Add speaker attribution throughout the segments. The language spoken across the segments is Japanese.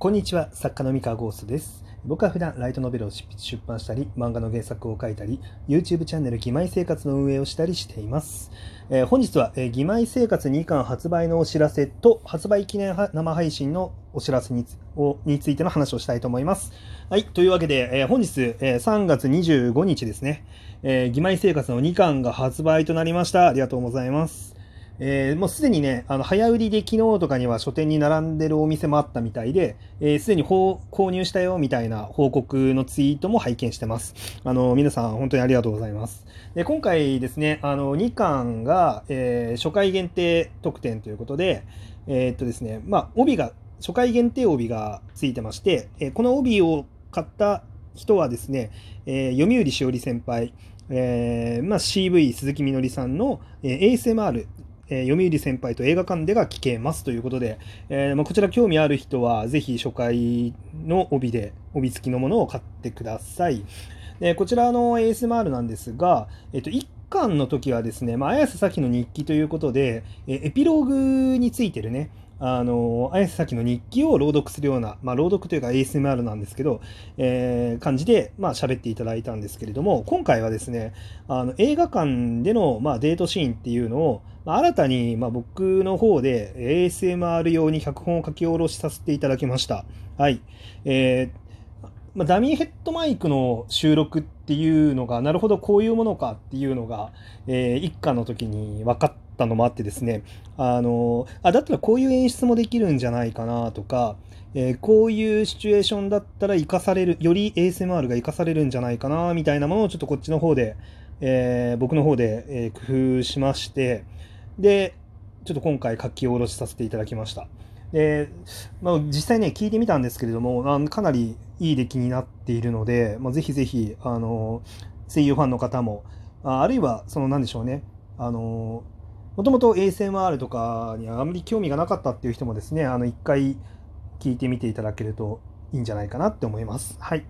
Speaker 1: こんにちは、作家の三河ゴーストです。僕は普段ライトノベルを執筆出版したり、漫画の原作を書いたり、YouTube チャンネル義妹生活の運営をしたりしています。えー本日は、えー義妹生活2巻発売のお知らせと、発売記念生配信のお知らせにつをについての話をしたいと思います。はい、というわけで、えー本日、えー3月25日ですね、えー義妹生活の2巻が発売となりました。ありがとうございます。えーもうすでにね、あの早売りで昨日とかには書店に並んでるお店もあったみたいで、えーすでに購入したよみたいな報告のツイートも拝見してます。あの皆さん本当にありがとうございます。で今回ですね、あの2巻が、えー初回限定特典ということで、えっとですね、まあ帯が初回限定帯がついてまして、えこの帯を買った人はですね、え読売しおり先輩、えまあ、CV 鈴木みのりさんの、え ASMR えー読売先輩と映画館でが聞けますということで、えーまあ、こちら興味ある人はぜひ初回の帯で帯付きのものを買ってください。でこちらの ASMR なんですが、えっと、1巻の時はですね、まあ、綾瀬咲の日記ということで、えエピローグについてるね、あの綾瀬咲の日記を朗読するような、まあ、朗読というか ASMR なんですけど、えー感じで、まあ、喋っていただいたんですけれども、今回はですね、あの映画館での、まあ、デートシーンっていうのを、まあ、新たに、まあ、僕の方で ASMR 用に脚本を書き下ろしさせていただきました。はい。えーまあ、ダミーヘッドマイクの収録っていうのが、なるほどこういうものかっていうのが、えー一巻の時に分かったのもあってですね、あのあだったらこういう演出もできるんじゃないかなとか、えーこういうシチュエーションだったら活かされる、より ASMR が活かされるんじゃないかなみたいなものをちょっとこっちの方で、えー僕の方で、えー工夫しまして、で、ちょっと今回書き下ろしさせていただきました。で、まあ、実際ね、聞いてみたんですけれども、あかなりいい出来になっているので、まあ、ぜひぜひ、あの、声優ファンの方も、ああるいは、その、なんでしょうね、あの、もともと ASMR とかにはあまり興味がなかったっていう人もですね、あの、一回聞いてみていただけるといいんじゃないかなって思います。はい。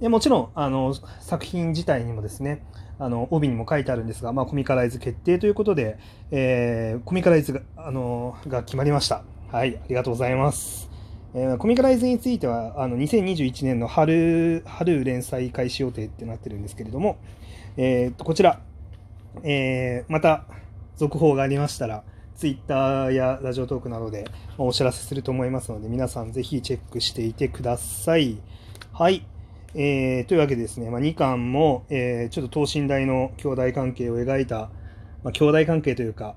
Speaker 1: でもちろん、あの、作品自体にもですね、あの、帯にも書いてあるんですが、まあ、コミカライズ決定ということで、えーコミカライズが、あの、が決まりました。はい、ありがとうございます。えーコミカライズについては、あの、2021年の春、春連載開始予定ってなってるんですけれども、えーと、こちら、えーまた、続報がありましたら、ツイッターやラジオトークなどでお知らせすると思いますので、皆さんぜひチェックしていてください。はい。えーというわけでですね、まあ、2巻も、えーちょっと等身大の兄弟関係を描いた、まあ、兄弟関係というか、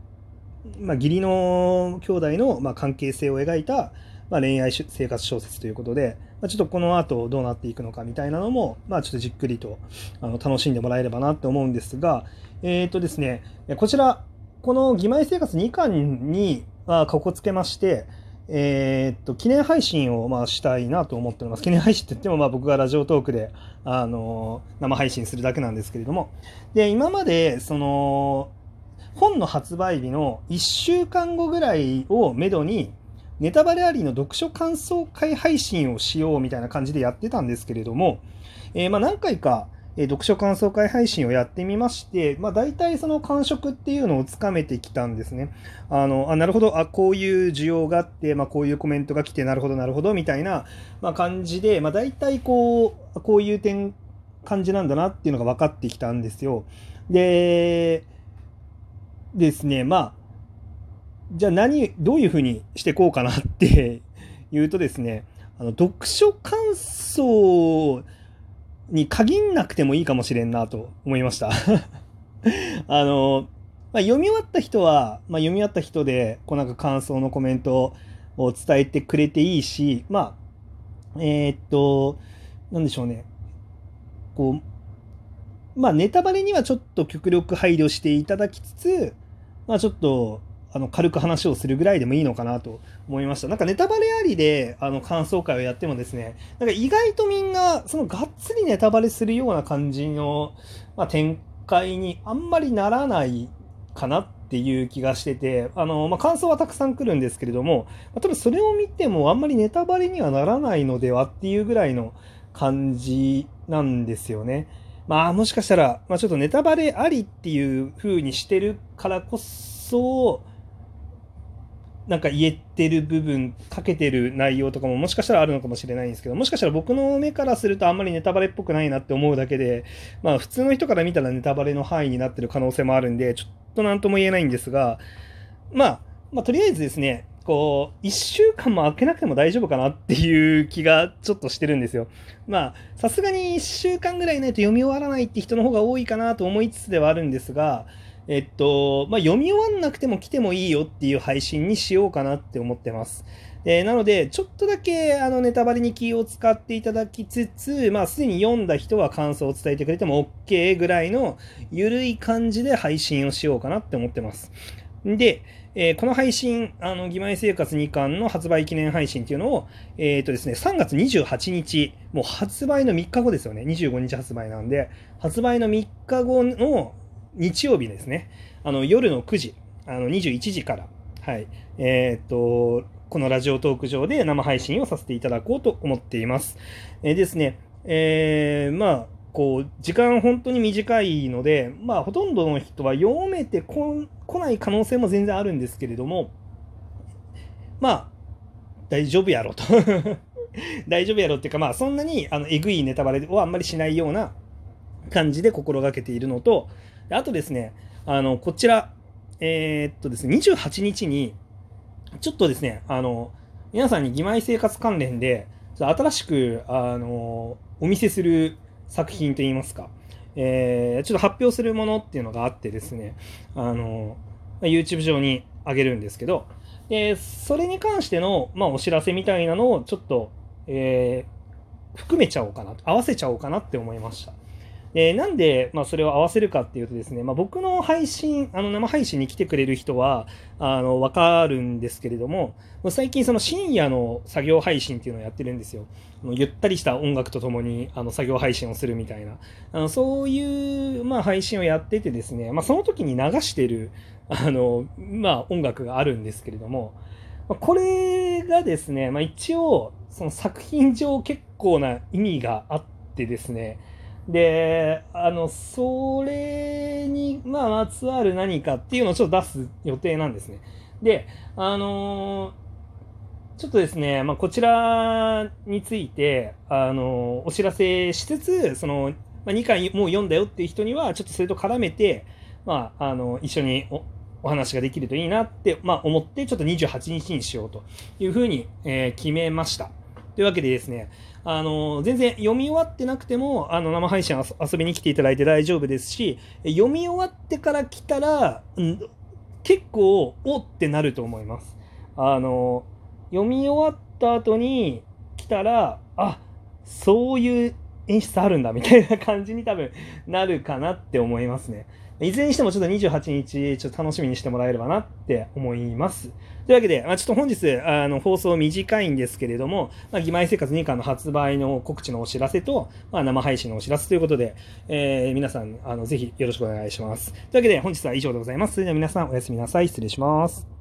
Speaker 1: まあ、義理の兄弟の、まあ、関係性を描いた、まあ、恋愛生活小説ということで、まあ、ちょっとこの後どうなっていくのかみたいなのも、まあ、ちょっとじっくりとあの楽しんでもらえればなって思うんですが、えーとですね、こちら、この義妹生活2巻に、まあ、かこつけまして、えーっと、記念配信を、まあ、したいなと思っております。記念配信って言っても、まあ、僕がラジオトークで、あの、生配信するだけなんですけれども。で、今まで、その、本の発売日の1週間後ぐらいをめどに、ネタバレありの読書感想会配信をしようみたいな感じでやってたんですけれども、えーまあ何回か、え読書感想会配信をやってみまして、まあ大体その感触っていうのをつかめてきたんですね。あの、あ、なるほど、あ、こういう需要があって、まあこういうコメントが来て、なるほど、なるほど、みたいな、まあ感じで、まあ大体こう、こういう点、感じなんだなっていうのが分かってきたんですよ。で、ですね、まあ、じゃあ何、どういうふうにしていこうかなっていうとですね、あの読書感想に限んなくてもいいかもしれんなと思いました。あの、まあ、読み終わった人は、まあ、読み終わった人で、こうなんか感想のコメントを伝えてくれていいし、まあ、えーっと、なんでしょうね。こう、まあ、ネタバレにはちょっと極力配慮していただきつつ、まあ、ちょっと、あの、軽く話をするぐらいでもいいのかなと思いました。なんかネタバレありで、あの、感想会をやってもですね、なんか意外とみんな、そのがっつりネタバレするような感じの、まあ、展開にあんまりならないかなっていう気がしてて、あの、まあ、感想はたくさん来るんですけれども、まあ、多分それを見てもあんまりネタバレにはならないのではっていうぐらいの感じなんですよね。まあ、もしかしたら、まあ、ちょっとネタバレありっていう風にしてるからこそ、なんか言えてる部分、かけてる内容とかももしかしたらあるのかもしれないんですけど、もしかしたら僕の目からするとあんまりネタバレっぽくないなって思うだけで、まあ普通の人から見たらネタバレの範囲になってる可能性もあるんで、ちょっとなんとも言えないんですが、まあ、まあとりあえずですね、こう、1週間も空けなくても大丈夫かなっていう気がちょっとしてるんですよ。まあ、さすがに1週間ぐらいないと読み終わらないって人の方が多いかなと思いつつではあるんですが、えっと、まあ、読み終わんなくても来てもいいよっていう配信にしようかなって思ってます。えー、なので、ちょっとだけあのネタバレに気を使っていただきつつ、まあ、すでに読んだ人は感想を伝えてくれても OK ぐらいの緩い感じで配信をしようかなって思ってます。で、えー、この配信、あの、義妹生活2巻の発売記念配信っていうのを、えっ、ー、とですね、3月28日、もう発売の3日後ですよね。25日発売なんで、発売の3日後の日曜日ですね、あの、夜の9時、あの、21時から、はい、えっ、と、このラジオトーク上で生配信をさせていただこうと思っています。えー、ですね、えー、まあ、こう、時間本当に短いので、まあ、ほとんどの人は読めてこない可能性も全然あるんですけれども、まあ、大丈夫やろと。大丈夫やろっていうか、まあ、そんなに、あの、えぐいネタバレをあんまりしないような感じで心がけているのと、あとですね、あの、こちら、えー、っとですね、28日に、ちょっとですね、あの、皆さんに義妹生活関連で、新しく、あの、お見せする作品といいますか、えー、ちょっと発表するものっていうのがあってですね、あの、YouTube 上に上げるんですけど、で、それに関しての、まあ、お知らせみたいなのをちょっと、えー、含めちゃおうかな、合わせちゃおうかなって思いました。で、なんで、まあ、それを合わせるかっていうとですね、まあ、僕の配信、あの、生配信に来てくれる人は、あの、わかるんですけれども、最近その深夜の作業配信っていうのをやってるんですよ。ゆったりした音楽とともに、あの、作業配信をするみたいな。あのそういう、まあ、配信をやっててですね、まあ、その時に流してる、あの、まあ、音楽があるんですけれども、これがですね、まあ、一応、その作品上結構な意味があってですね、で、あの、それに、まあ、まつわる何かっていうのをちょっと出す予定なんですね。で、あのちょっとですね、まあ、こちらについて、あのお知らせしつつ、その、まあ、2回もう読んだよっていう人には、ちょっとそれと絡めて、まあ、あの、一緒におお話ができるといいなって、まあ、思って、ちょっと28日にしようというふうに、えー、決めました。というわけでですね、あの、全然読み終わってなくても、あの、生配信遊びに来ていただいて大丈夫ですし、読み終わってから来たら、うん、結構、おってなると思います。あの、読み終わった後に来たら、あ、そういう演出あるんだみたいな感じに多分なるかなって思いますね。いずれにしてもちょっと28日、ちょっと楽しみにしてもらえればなって思います。というわけで、まあ、ちょっと本日、あの、放送短いんですけれども、まあ、義妹生活2巻の発売の告知のお知らせと、まあ、生配信のお知らせということで、えー、皆さん、あの、ぜひよろしくお願いします。というわけで、本日は以上でございます。それでは皆さん、おやすみなさい。失礼します。